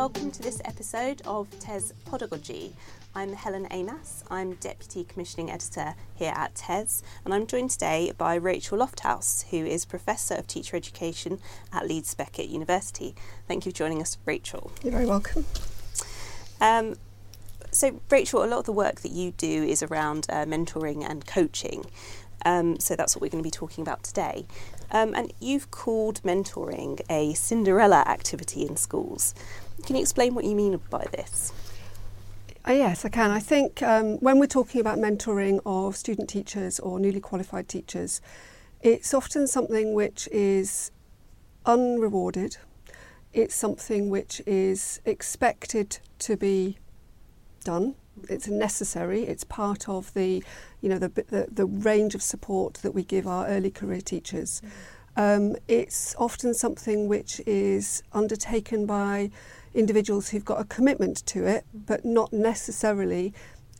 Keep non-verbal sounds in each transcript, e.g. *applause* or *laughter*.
welcome to this episode of TES Podagogy. I'm Helen Amass, I'm Deputy Commissioning Editor here at TES, and I'm joined today by Rachel Lofthouse, who is Professor of Teacher Education at Leeds Beckett University. Thank you for joining us, Rachel. You're very welcome. Um, so, Rachel, a lot of the work that you do is around uh, mentoring and coaching. Um, so that's what we're going to be talking about today. Um, and you've called mentoring a Cinderella activity in schools. Can you explain what you mean by this? Uh, yes, I can. I think um, when we're talking about mentoring of student teachers or newly qualified teachers, it's often something which is unrewarded. It's something which is expected to be done. It's necessary. It's part of the, you know, the the, the range of support that we give our early career teachers. Um, it's often something which is undertaken by individuals who've got a commitment to it, but not necessarily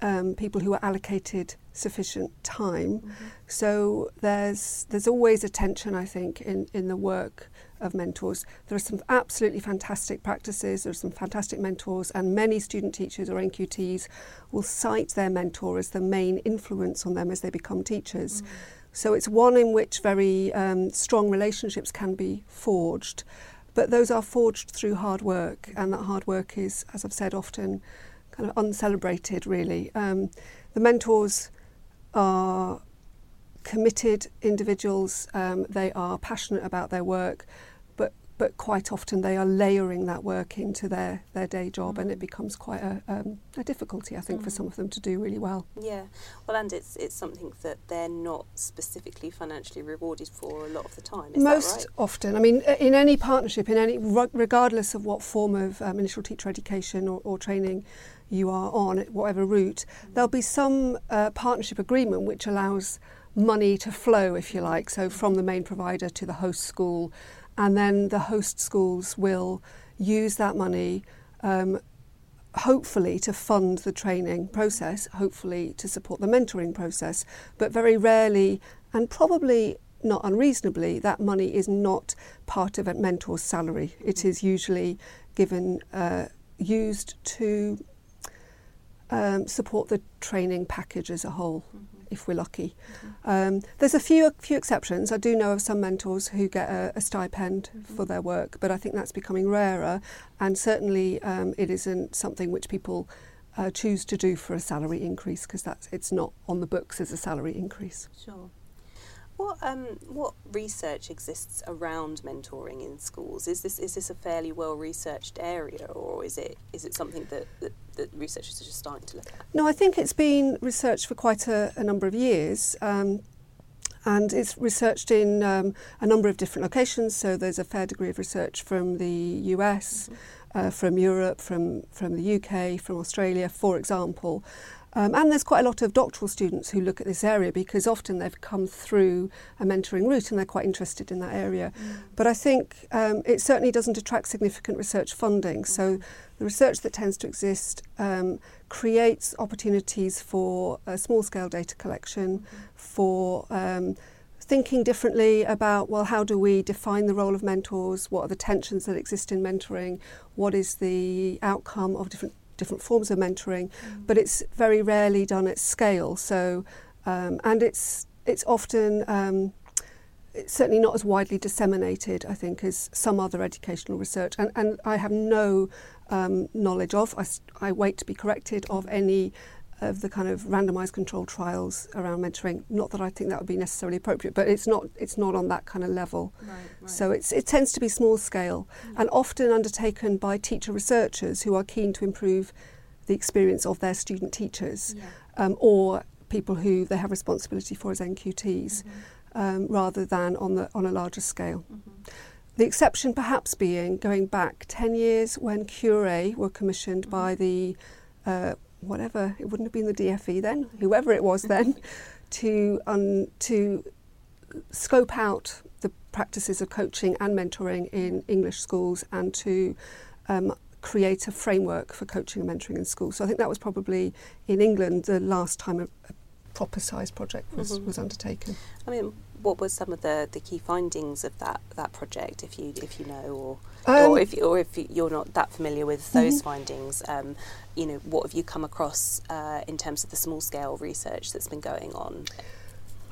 um, people who are allocated sufficient time. Mm-hmm. So there's there's always a tension, I think, in, in the work of mentors. There are some absolutely fantastic practices, there are some fantastic mentors, and many student teachers or NQTs will cite their mentor as the main influence on them as they become teachers. Mm-hmm. So it's one in which very um, strong relationships can be forged, but those are forged through hard work, and that hard work is, as I've said often, kind of uncelebrated, really. Um, the mentors are committed individuals, um, they are passionate about their work, but quite often they are layering that work into their, their day job mm. and it mm. becomes quite a, um, a difficulty I think mm. for some of them to do really well. Yeah, well and it's it's something that they're not specifically financially rewarded for a lot of the time, is Most right? often, I mean in any partnership, in any regardless of what form of um, initial teacher education or, or training you are on, whatever route, mm. there'll be some uh, partnership agreement which allows money to flow, if you like, so from the main provider to the host school and then the host schools will use that money um, hopefully to fund the training process, hopefully to support the mentoring process, but very rarely and probably not unreasonably, that money is not part of a mentor's salary. It is usually given, uh, used to um, support the training package as a whole. Mm-hmm if we're lucky. Um, there's a few few exceptions. I do know of some mentors who get a, a stipend mm-hmm. for their work, but I think that's becoming rarer, and certainly um, it isn't something which people uh, choose to do for a salary increase because that's it's not on the books as a salary increase. Sure. What um, what research exists around mentoring in schools? Is this is this a fairly well researched area, or is it is it something that, that, that researchers are just starting to look at? No, I think it's been researched for quite a, a number of years. Um, and it's researched in um, a number of different locations. So there's a fair degree of research from the US, mm-hmm. uh, from Europe, from from the UK, from Australia, for example. Um, and there's quite a lot of doctoral students who look at this area because often they've come through a mentoring route and they're quite interested in that area. Mm. But I think um, it certainly doesn't attract significant research funding. So the research that tends to exist um, creates opportunities for small scale data collection, mm-hmm. for um, thinking differently about well how do we define the role of mentors what are the tensions that exist in mentoring what is the outcome of different different forms of mentoring, mm. but it's very rarely done at scale. So, um, and it's it's often um, it's certainly not as widely disseminated, I think, as some other educational research. And, and I have no um, knowledge of, I, I wait to be corrected, of any of the kind of randomized controlled trials around mentoring. Not that I think that would be necessarily appropriate, but it's not it's not on that kind of level. Right, right. So it's it tends to be small scale mm-hmm. and often undertaken by teacher researchers who are keen to improve the experience of their student teachers yeah. um, or people who they have responsibility for as NQTs, mm-hmm. um, rather than on the on a larger scale. Mm-hmm. The exception perhaps being going back 10 years when CUREE were commissioned mm-hmm. by the uh, whatever it wouldn't have been the DFE then, whoever it was then, *laughs* to um, to scope out the practices of coaching and mentoring in English schools and to um, create a framework for coaching and mentoring in schools. So I think that was probably in England the last time a, a proper sized project was, mm-hmm. was undertaken. I mean, what were some of the, the key findings of that, that project, if you if you know, or Um, or if or if you're not that familiar with those Mhm. findings, um, you know, what have you come across uh, in terms of the small scale research that's been going on?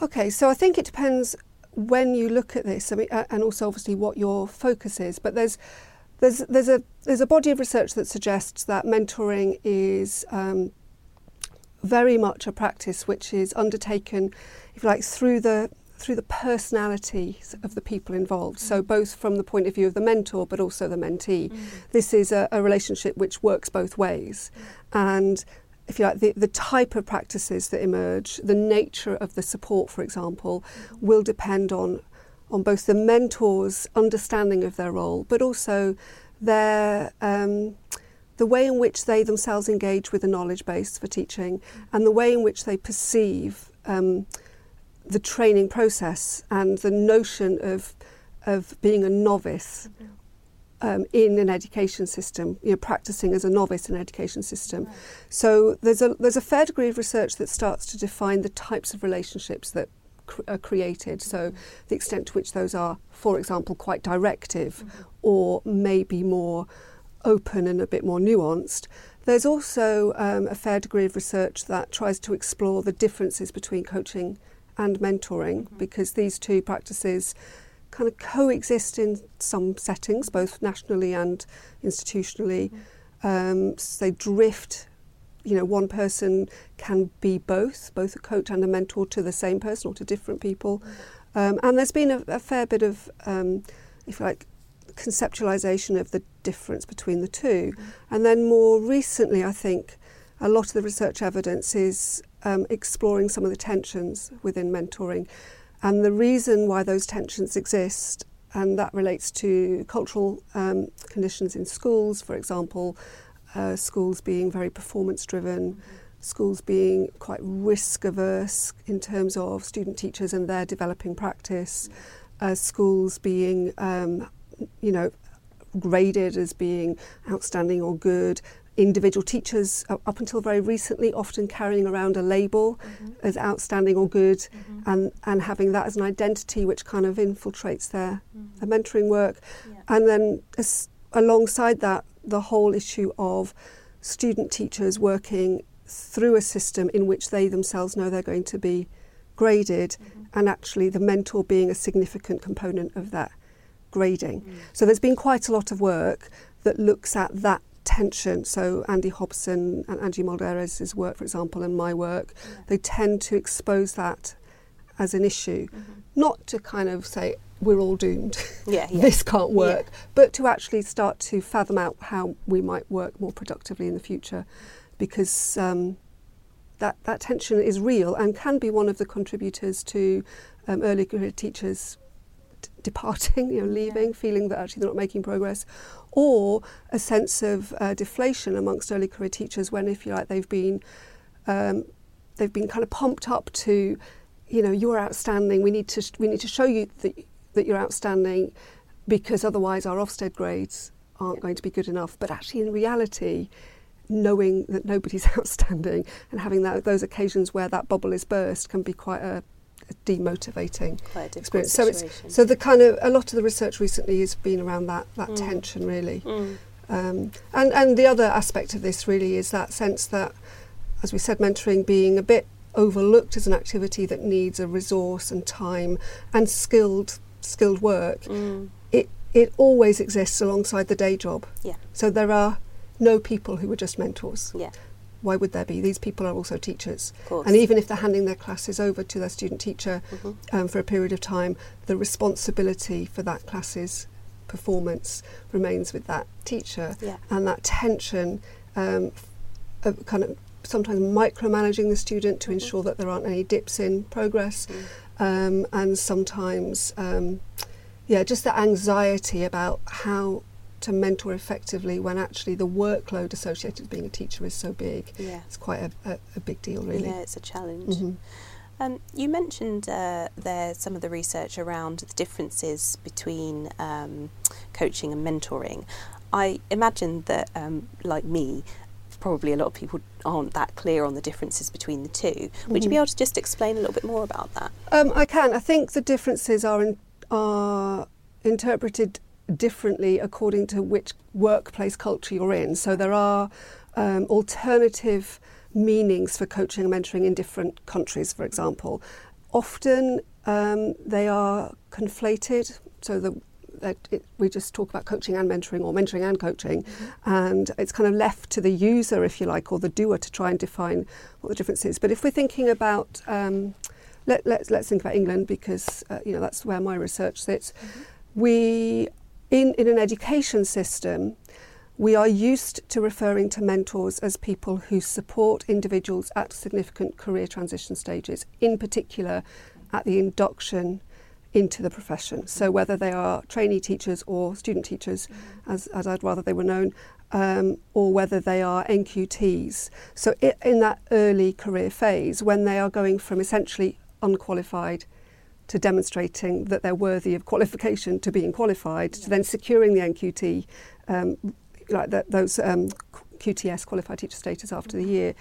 Okay, so I think it depends when you look at this, I mean, and also obviously what your focus is. But there's there's there's a there's a body of research that suggests that mentoring is um, very much a practice which is undertaken, if you like, through the through the personalities of the people involved. So both from the point of view of the mentor, but also the mentee. This is a, a relationship which works both ways, and if you like, the, the type of practices that emerge, the nature of the support, for example, will depend on on both the mentor's understanding of their role, but also their um, the way in which they themselves engage with the knowledge base for teaching, and the way in which they perceive um, the training process and the notion of of being a novice um, in an education system, you know, practicing as a novice in an education system. So there's a there's a fair degree of research that starts to define the types of relationships that cr- are created. So the extent to which those are, for example, quite directive, or maybe more open and a bit more nuanced. There's also um, a fair degree of research that tries to explore the differences between coaching and mentoring because these two practices kind of coexist in some settings, both nationally and institutionally. Um, s- they drift. You know, one person can be both, both a coach and a mentor to the same person or to different people. Um, and there's been a, a fair bit of, um, if you like, conceptualization of the difference between the two. And then more recently, I think a lot of the research evidence is um, exploring some of the tensions within mentoring and the reason why those tensions exist. And that relates to cultural um, conditions in schools, for example, uh, schools being very performance driven, schools being quite risk averse in terms of student teachers and their developing practice, uh, schools being, um, you know, graded as being outstanding or good. Individual teachers, uh, up until very recently, often carrying around a label mm-hmm. as outstanding or good, mm-hmm. and, and having that as an identity which kind of infiltrates their, mm-hmm. their mentoring work. Yeah. And then, as, alongside that, the whole issue of student teachers working through a system in which they themselves know they're going to be graded, and actually the mentor being a significant component of that grading. Mm. So there's been quite a lot of work that looks at that tension. So Andy Hobson and Angi Malderez' work, for example, and my work, they tend to expose that as an issue, not to kind of say we're all doomed, Yeah, yeah. *laughs* this can't work, but to actually start to fathom out how we might work more productively in the future, because um, that that tension is real and can be one of the contributors to um, early career teachers d- departing, *laughs* you know, leaving, feeling that actually they're not making progress, or a sense of uh, deflation amongst early career teachers when, if you like, they've been um, they've been kind of pumped up to, you know, you're outstanding. We need to sh- we need to show you that that you're outstanding, because otherwise our Ofsted grades aren't going to be good enough. But actually, in reality, knowing that nobody's *laughs* outstanding and having that, those occasions where that bubble is burst can be quite a, a demotivating Quite a experience. So it's so the kind of a lot of the research recently has been around that that Mm. tension really. Mm. Um, and and the other aspect of this really is that sense that, as we said, mentoring being a bit overlooked as an activity that needs a resource and time and skilled skilled work. Mm. It it always exists alongside the day job. Yeah. So there are no people who are just mentors. Yeah, Why would there be? These people are also teachers. And even if they're handing their classes over to their student teacher Mhm. um, for a period of time, the responsibility for that class's performance remains with that teacher. Yeah. And that tension um, of kind of sometimes micromanaging the student to Mhm. ensure that there aren't any dips in progress, Mm. um, and sometimes, um, yeah, just the anxiety about how to mentor effectively when actually the workload associated with being a teacher is so big. Yeah. It's quite a, a, a big deal, really. Yeah, it's a challenge. Mhm. Um, you mentioned uh, there some of the research around the differences between um, coaching and mentoring. I imagine that, um, like me, probably a lot of people aren't that clear on the differences between the 2 mm-hmm. Would you be able to just explain a little bit more about that? Um, I can. I think the differences are in, are interpreted differently according to which workplace culture you're in. So there are um, alternative meanings for coaching and mentoring in different countries, for example. Often um, they are conflated, so the that it, we just talk about coaching and mentoring or mentoring and coaching mm-hmm. and it's kind of left to the user if you like or the doer to try and define what the difference is but if we're thinking about um, let, let, let's think about England because uh, you know that's where my research sits mm-hmm. we in, in an education system we are used to referring to mentors as people who support individuals at significant career transition stages, in particular at the induction into the profession. So whether they are trainee teachers or student teachers, as, as I'd rather they were known, um, or whether they are NQTs. So it, in that early career phase, when they are going from essentially unqualified to demonstrating that they're worthy of qualification to being qualified, yeah. to then securing the NQT um, like the, those um, QTS qualified teacher status after the year,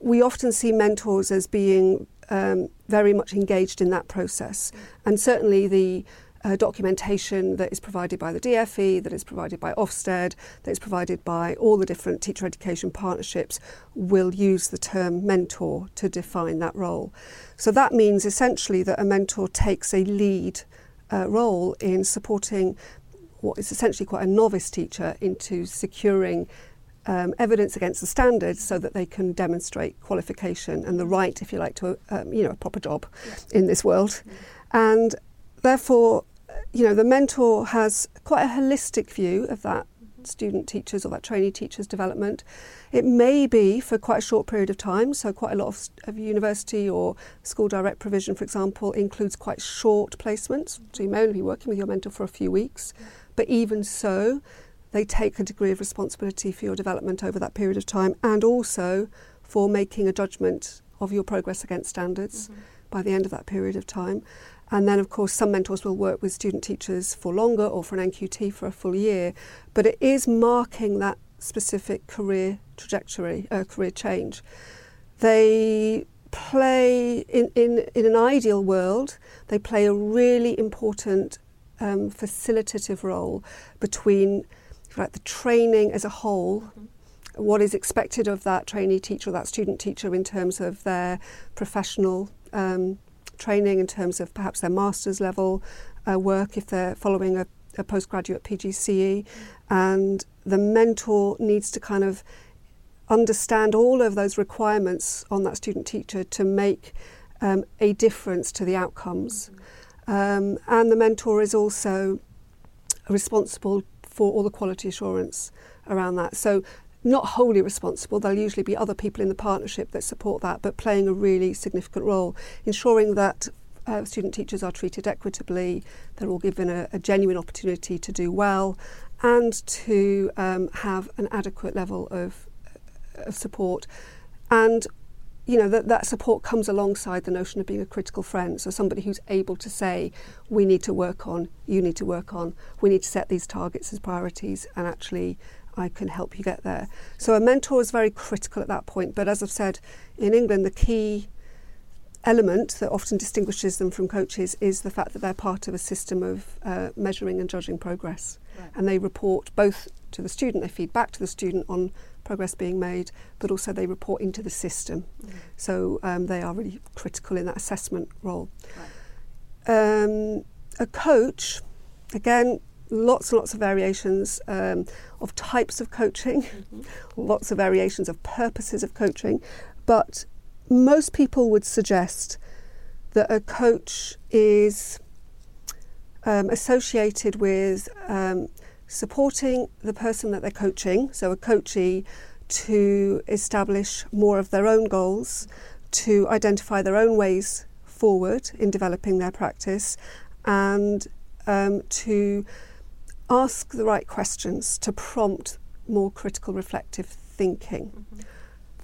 we often see mentors as being um, very much engaged in that process. And certainly the uh, documentation that is provided by the DFE, that is provided by Ofsted, that is provided by all the different teacher education partnerships will use the term mentor to define that role. So that means essentially that a mentor takes a lead uh, role in supporting what is essentially quite a novice teacher into securing um, evidence against the standards so that they can demonstrate qualification and the right, if you like, to a, um, you know a proper job yeah. in this world, mm. and therefore, you know, the mentor has quite a holistic view of that student teachers or that trainee teachers development. It may be for quite a short period of time, so quite a lot of, of university or school direct provision, for example, includes quite short placements. So you may only be working with your mentor for a few weeks. But even so, they take a degree of responsibility for your development over that period of time and also for making a judgment of your progress against standards mm-hmm. by the end of that period of time. And then, of course, some mentors will work with student teachers for longer or for an NQT for a full year. But it is marking that specific career trajectory, uh, career change. They play, in, in, in an ideal world, they play a really important um, facilitative role between like, the training as a whole. Mm-hmm. What is expected of that trainee teacher or that student teacher in terms of their professional um, training, in terms of perhaps their master's level uh, work if they're following a, a postgraduate PGCE, and the mentor needs to kind of understand all of those requirements on that student teacher to make um, a difference to the outcomes. Mm-hmm. Um, and the mentor is also responsible for all the quality assurance around that. So, not wholly responsible, there'll usually be other people in the partnership that support that, but playing a really significant role, ensuring that uh, student teachers are treated equitably, they're all given a, a genuine opportunity to do well, and to um, have an adequate level of, of support. And you know that that support comes alongside the notion of being a critical friend so somebody who's able to say we need to work on you need to work on we need to set these targets as priorities and actually I can help you get there so a mentor is very critical at that point but as I've said in England the key element that often distinguishes them from coaches is the fact that they're part of a system of uh, measuring and judging progress right. and they report both to the student they feed back to the student on progress being made, but also they report into the system. Mm. So um, they are really critical in that assessment role. Right. Um, a coach, again, lots and lots of variations um, of types of coaching, mm-hmm. lots of variations of purposes of coaching, but most people would suggest that a coach is um, associated with um, supporting the person that they're coaching, so a coachee, to establish more of their own goals, to identify their own ways forward in developing their practice, and um, to ask the right questions to prompt more critical reflective thinking. Mm-hmm.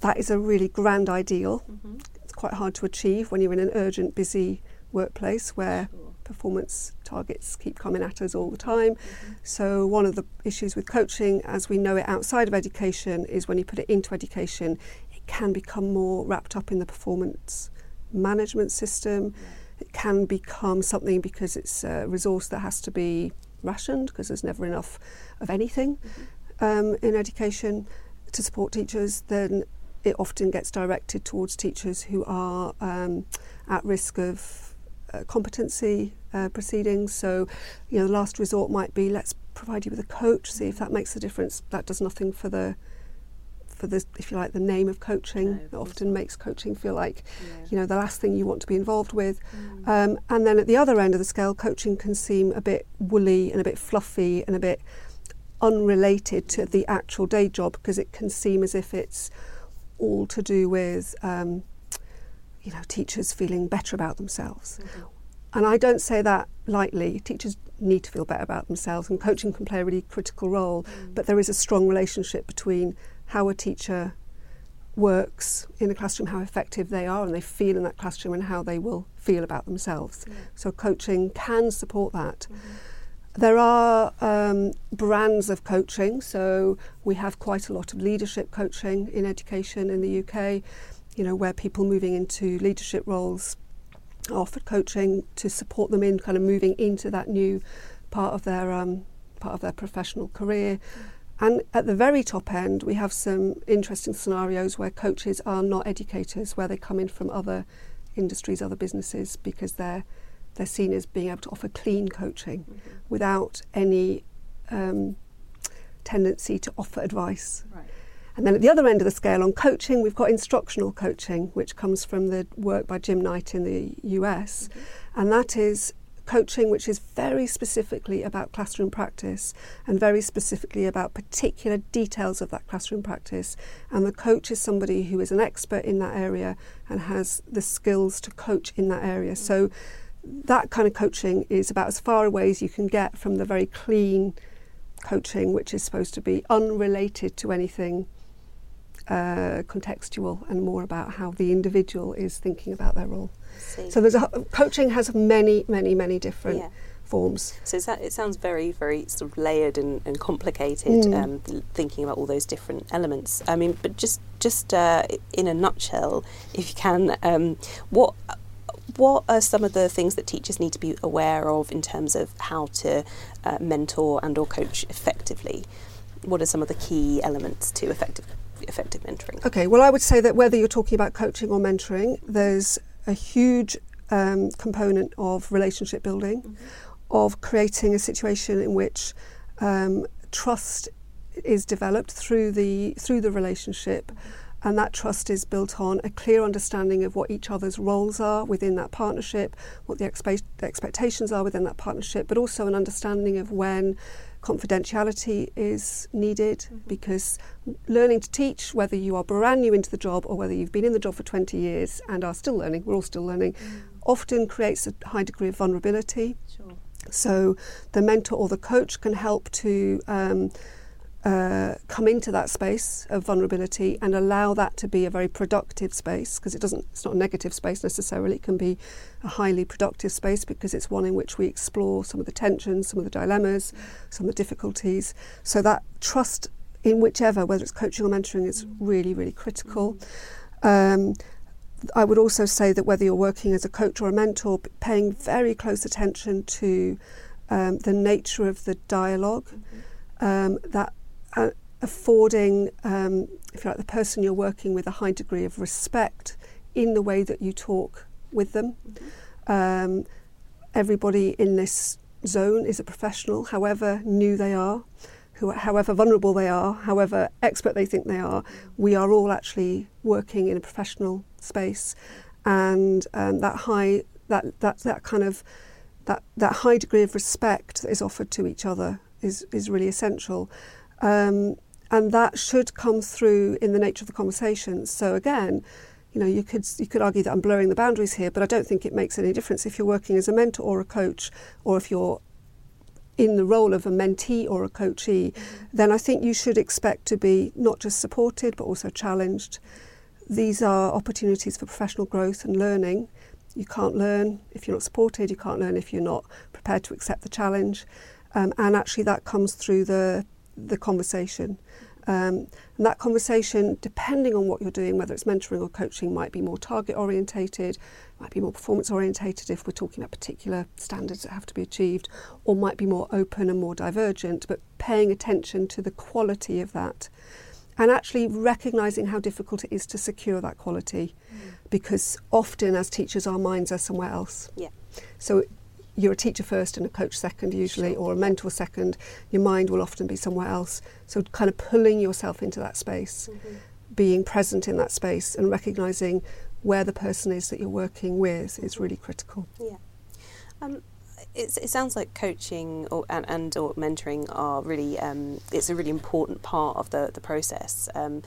That is a really grand ideal. Mm-hmm. It's quite hard to achieve when you're in an urgent, busy workplace where sure performance targets keep coming at us all the time. Mm-hmm. So, one of the issues with coaching, as we know it outside of education, is when you put it into education, it can become more wrapped up in the performance management system. Yeah. It can become something because it's a resource that has to be rationed because there's never enough of anything mm-hmm. um, in education to support teachers. Then it often gets directed towards teachers who are um, at risk of uh, competency uh, proceedings. So, you know, the last resort might be let's provide you with a coach, see if that makes a difference. That does nothing for the for the if you like the name of coaching. No, it often not. makes coaching feel like yeah. you know the last thing you want to be involved with. Mm. Um, and then at the other end of the scale, coaching can seem a bit woolly and a bit fluffy and a bit unrelated to the actual day job because it can seem as if it's all to do with um, you know teachers feeling better about themselves. Mm-hmm. And I don't say that lightly. Teachers need to feel better about themselves, and coaching can play a really critical role. Mm. But there is a strong relationship between how a teacher works in a classroom, how effective they are, and they feel in that classroom, and how they will feel about themselves. Yeah. So, coaching can support that. Mm-hmm. There are um, brands of coaching, so we have quite a lot of leadership coaching in education in the UK, you know, where people moving into leadership roles are offered coaching to support them in kind of moving into that new part of their um, part of their professional career. And at the very top end, we have some interesting scenarios where coaches are not educators, where they come in from other industries, other businesses, because they're they're seen as being able to offer clean coaching mm-hmm. without any um, tendency to offer advice. Right. And then at the other end of the scale on coaching, we've got instructional coaching, which comes from the work by Jim Knight in the US. Mm-hmm. And that is coaching which is very specifically about classroom practice and very specifically about particular details of that classroom practice. And the coach is somebody who is an expert in that area and has the skills to coach in that area. So that kind of coaching is about as far away as you can get from the very clean coaching, which is supposed to be unrelated to anything uh, contextual and more about how the individual is thinking about their role. So there's a, coaching has many, many, many different. Yeah. Forms. So it sounds very, very sort of layered and, and complicated. Mm. Um, thinking about all those different elements. I mean, but just just uh, in a nutshell, if you can, um, what what are some of the things that teachers need to be aware of in terms of how to uh, mentor and or coach effectively? What are some of the key elements to effective effective mentoring? Okay, well, I would say that whether you're talking about coaching or mentoring, there's a huge um, component of relationship building, mm-hmm. of creating a situation in which um, trust is developed through the through the relationship. Mm-hmm and that trust is built on a clear understanding of what each other's roles are within that partnership, what the, expe- the expectations are within that partnership, but also an understanding of when confidentiality is needed mm-hmm. because learning to teach, whether you are brand new into the job or whether you've been in the job for 20 years and are still learning, we're all still learning, mm. often creates a high degree of vulnerability. Sure. So the mentor or the coach can help to um, uh, come into that space of vulnerability and allow that to be a very productive space because it doesn't it's not a negative space necessarily it can be a highly productive space because it's one in which we explore some of the tensions some of the dilemmas some of the difficulties so that trust in whichever whether it's coaching or mentoring is really really critical um, I would also say that whether you're working as a coach or a mentor paying very close attention to um, the nature of the dialog mm-hmm. um, that uh, affording, um, if you like, the person you're working with a high degree of respect in the way that you talk with them. Mm-hmm. Um, everybody in this zone is a professional, however new they are, who, however vulnerable they are, however expert they think they are. We are all actually working in a professional space, and um, that high, that that that kind of that that high degree of respect that is offered to each other is is really essential. Um, and that should come through in the nature of the conversation. So again, you know, you could you could argue that I'm blurring the boundaries here, but I don't think it makes any difference if you're working as a mentor or a coach, or if you're in the role of a mentee or a coachee. Mm-hmm. Then I think you should expect to be not just supported but also challenged. These are opportunities for professional growth and learning, you can't learn if you're not supported, you can't learn if you're not prepared to accept the challenge. Um, and actually, that comes through the, the conversation. Um, and that conversation, depending on what you're doing, whether it's mentoring or coaching, might be more target orientated, might be more performance orientated if we're talking about particular standards that have to be achieved, or might be more open and more divergent, but paying attention to the quality of that. And actually recognizing how difficult it is to secure that quality mm. because often as teachers, our minds are somewhere else. Yeah. So you're a teacher first and a coach second usually, or a mentor second. Your mind will often be somewhere else. So kind of pulling yourself into that space, mm-hmm. being present in that space, and recognizing where the person is that you're working with is really critical. Yeah. Um, it sounds like coaching or, and, and or mentoring are really um, it's a really important part of the the process. Um,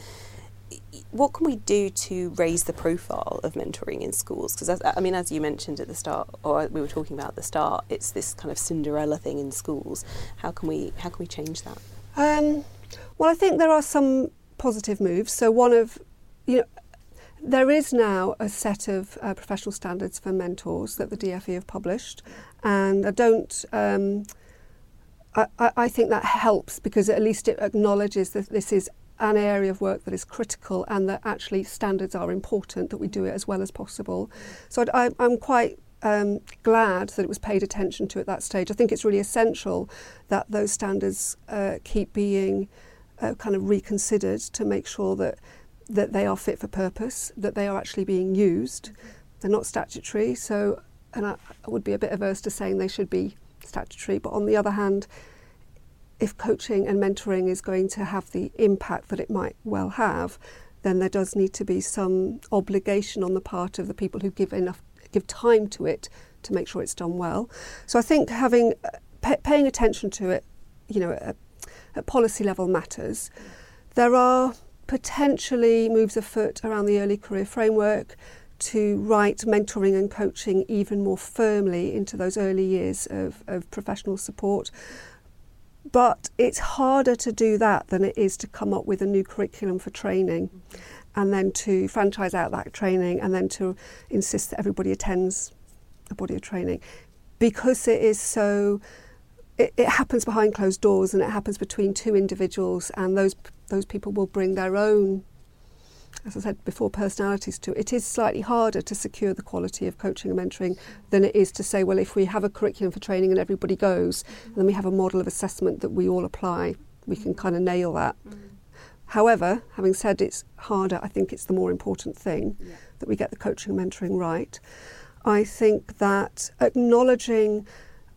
what can we do to raise the profile of mentoring in schools? Because I mean, as you mentioned at the start, or we were talking about at the start, it's this kind of Cinderella thing in schools. How can we how can we change that? Um, well, I think there are some positive moves. So one of you know. There is now a set of uh, professional standards for mentors that the DFE have published, and I don't. Um, I, I think that helps because at least it acknowledges that this is an area of work that is critical and that actually standards are important, that we do it as well as possible. So I, am quite um, glad that it was paid attention to at that stage. I think it's really essential that those standards uh, keep being uh, kind of reconsidered to make sure that that they are fit for purpose, that they are actually being used. They're not statutory, so and I, I would be a bit averse to saying they should be statutory. But on the other hand, if coaching and mentoring is going to have the impact that it might well have, then there does need to be some obligation on the part of the people who give enough give time to it to make sure it's done well. So I think having uh, paying attention to it, you know, at, at policy level matters. There are potentially moves afoot around the early career framework to write mentoring and coaching even more firmly into those early years of, of professional support. But it's harder to do that than it is to come up with a new curriculum for training and then to franchise out that training and then to insist that everybody attends a body of training. Because it is so, it, it happens behind closed doors and it happens between two individuals, and those, those people will bring their own as I said before, personalities to it is slightly harder to secure the quality of coaching and mentoring than it is to say, well, if we have a curriculum for training and everybody goes, mm-hmm. and then we have a model of assessment that we all apply, we can kind of nail that. Mm-hmm. However, having said it's harder, I think it's the more important thing yeah. that we get the coaching and mentoring right. I think that acknowledging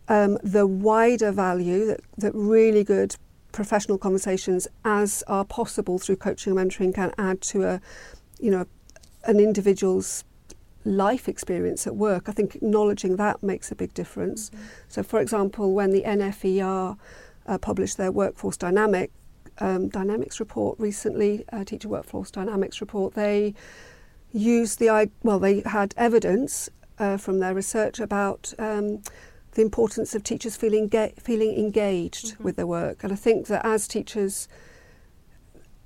um, the wider value that, that really good professional conversations as are possible through coaching and mentoring can add to a you know an individual's life experience at work i think acknowledging that makes a big difference mm-hmm. so for example when the NFER uh, published their workforce dynamic um, dynamics report recently uh, teacher workforce dynamics report they used the I well they had evidence uh, from their research about um, the importance of teachers feeling feeling engaged mm-hmm. with their work. And I think that as teachers,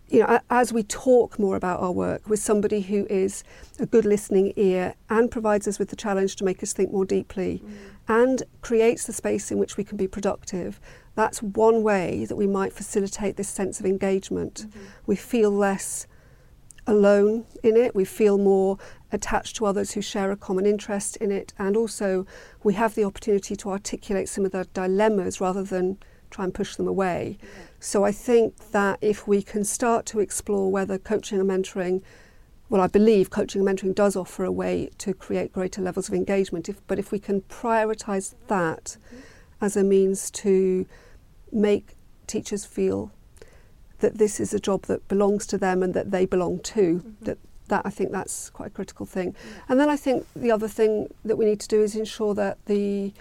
you know, as we talk more about our work with somebody who is a good listening ear and provides us with the challenge to make us think more deeply mm. and creates the space in which we can be productive, that's one way that we might facilitate this sense of engagement. Mm-hmm. We feel less alone in it. We feel more attached to others who share a common interest in it. And also, we have the opportunity to articulate some of the dilemmas rather than try and push them away. So I think that if we can start to explore whether coaching and mentoring, well, I believe coaching and mentoring does offer a way to create greater levels of engagement. If, but if we can prioritise that as a means to make teachers feel that this is a job that belongs to them and that they belong to. Mm-hmm. That that I think that's quite a critical thing. Yeah. And then I think the other thing that we need to do is ensure that the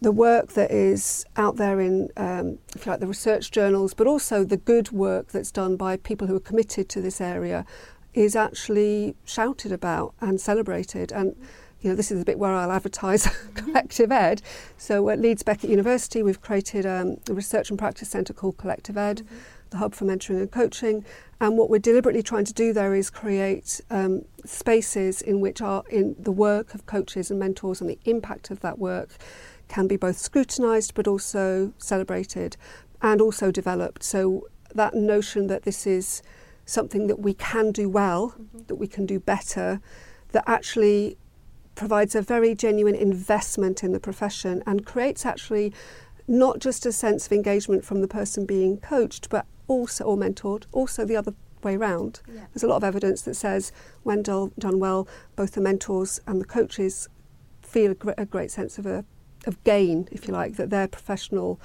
the work that is out there in, um, if you like, the research journals, but also the good work that's done by people who are committed to this area, is actually shouted about and celebrated. And you know, this is the bit where I'll advertise *laughs* Collective Ed. So at Leeds Beckett University, we've created um, a research and practice centre called Collective Ed. Mm-hmm the hub for mentoring and coaching. And what we're deliberately trying to do there is create um, spaces in which are in the work of coaches and mentors and the impact of that work can be both scrutinised but also celebrated and also developed. So that notion that this is something that we can do well, mm-hmm. that we can do better, that actually provides a very genuine investment in the profession and creates actually not just a sense of engagement from the person being coached, but also or mentored, also the other way round. Yeah. There's a lot of evidence that says when done well, both the mentors and the coaches feel a, gr- a great sense of a of gain, if you like, that their professional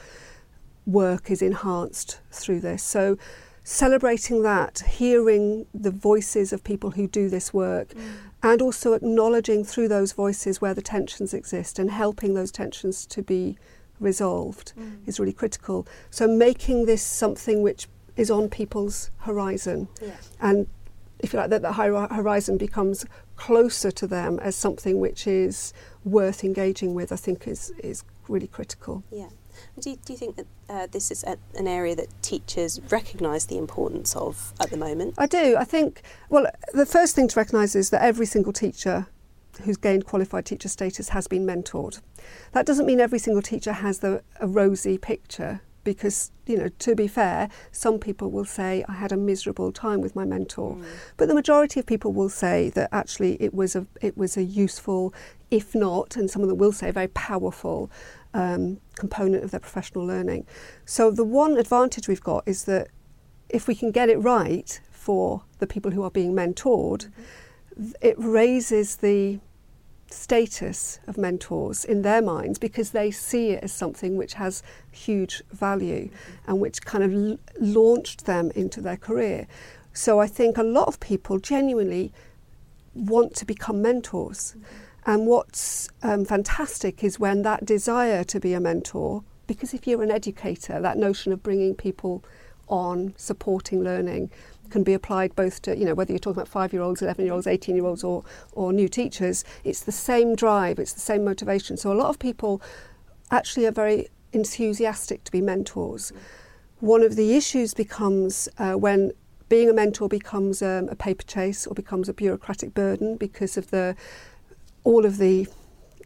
work is enhanced through this. So celebrating that, hearing the voices of people who do this work, mm. and also acknowledging through those voices where the tensions exist and helping those tensions to be resolved mm. is really critical. So making this something which is on people's horizon yeah. and if you like that the horizon becomes closer to them as something which is worth engaging with I think is is really critical. Yeah. Do you, do you think that uh, this is a, an area that teachers recognise the importance of at the moment? I do. I think, well, the first thing to recognise is that every single teacher who's gained qualified teacher status has been mentored. That doesn't mean every single teacher has the, a rosy picture because you know to be fair some people will say i had a miserable time with my mentor mm. but the majority of people will say that actually it was a it was a useful if not and some of them will say very powerful um, component of their professional learning. So the one advantage we've got is that if we can get it right for the people who are being mentored, mm-hmm. it raises the status of mentors in their minds because they see it as something which has huge value and which kind of l- launched them into their career. So I think a lot of people genuinely want to become mentors. Mm-hmm. And what's um, fantastic is when that desire to be a mentor, because if you're an educator, that notion of bringing people on, supporting learning, can be applied both to, you know, whether you're talking about five year olds, 11 year olds, 18 year olds, or, or new teachers, it's the same drive, it's the same motivation. So a lot of people actually are very enthusiastic to be mentors. One of the issues becomes uh, when being a mentor becomes um, a paper chase or becomes a bureaucratic burden because of the all of the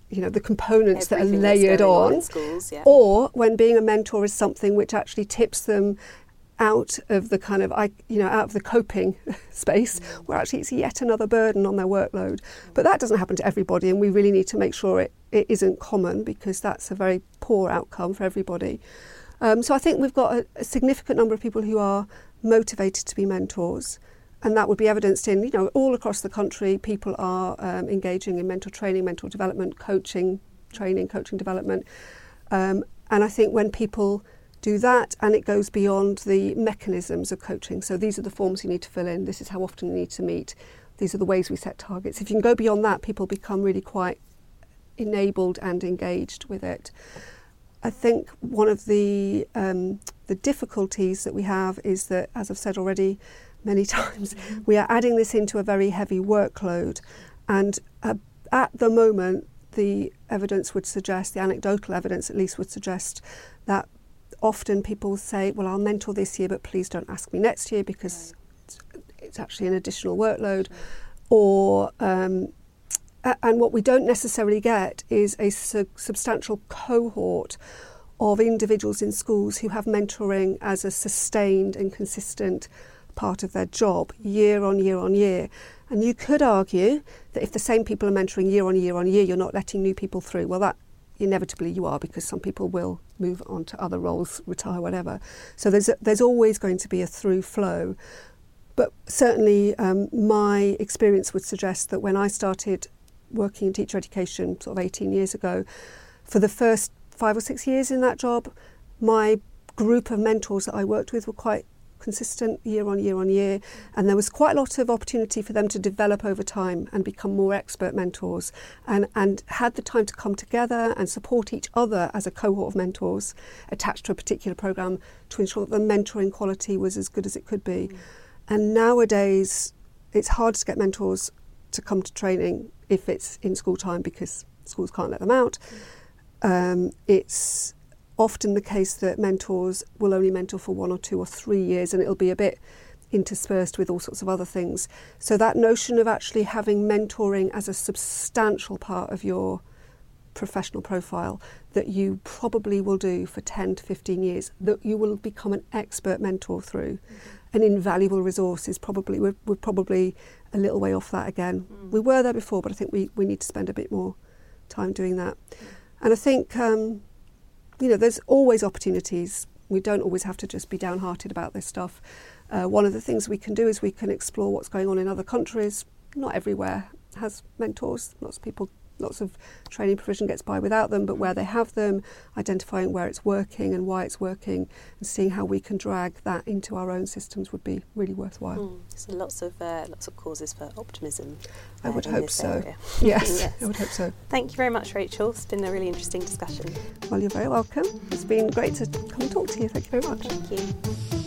you know the components Everything that are layered on, on schools, yeah. or when being a mentor is something which actually tips them out of the kind of you know out of the coping *laughs* space where actually it's yet another burden on their workload but that doesn't happen to everybody and we really need to make sure it, it isn't common because that's a very poor outcome for everybody um, so I think we've got a, a significant number of people who are motivated to be mentors and that would be evidenced in, you know, all across the country, people are um, engaging in mental training, mental development, coaching, training, coaching development. Um, and I think when people do that and it goes beyond the mechanisms of coaching, so these are the forms you need to fill in, this is how often you need to meet, these are the ways we set targets. If you can go beyond that, people become really quite enabled and engaged with it. I think one of the um, the difficulties that we have is that, as I've said already, many *laughs* times, we are adding this into a very heavy workload. And uh, at the moment, the evidence would suggest, the anecdotal evidence at least would suggest that often people say, well, I'll mentor this year, but please don't ask me next year because it's, it's actually an additional workload. Or, um, and what we don't necessarily get is a su- substantial cohort of individuals in schools who have mentoring as a sustained and consistent part of their job year on year on year. And you could argue that if the same people are mentoring year on year on year, you're not letting new people through. Well, that inevitably you are because some people will move on to other roles, retire, whatever. So there's a, there's always going to be a through flow. But certainly, um, my experience would suggest that when I started working in teacher education, sort of 18 years ago, for the first five or six years in that job, my group of mentors that I worked with were quite consistent year on year on year. And there was quite a lot of opportunity for them to develop over time and become more expert mentors and, and had the time to come together and support each other as a cohort of mentors attached to a particular program to ensure that the mentoring quality was as good as it could be. Mm. And nowadays, it's hard to get mentors to come to training if it's in school time because schools can't let them out. Mm. Um, it's often the case that mentors will only mentor for one or two or three years and it'll be a bit interspersed with all sorts of other things. So that notion of actually having mentoring as a substantial part of your professional profile that you probably will do for 10 to 15 years, that you will become an expert mentor through. Mm-hmm. An invaluable resource is probably, we're, we're, probably a little way off that again. Mm. We were there before, but I think we, we need to spend a bit more time doing that. Mm. And I think, um, you know, there's always opportunities. We don't always have to just be downhearted about this stuff. Uh, one of the things we can do is we can explore what's going on in other countries. Not everywhere has mentors. Lots of people lots of training provision gets by without them, but where they have them, identifying where it's working and why it's working, and seeing how we can drag that into our own systems would be really worthwhile. Mm. So lots of uh, lots of causes for optimism. Uh, I would hope so. *laughs* *laughs* yes, yes, I would hope so. Thank you very much, Rachel. It's been a really interesting discussion. Well, you're very welcome. It's been great to come and talk to you. Thank you very much. Thank you.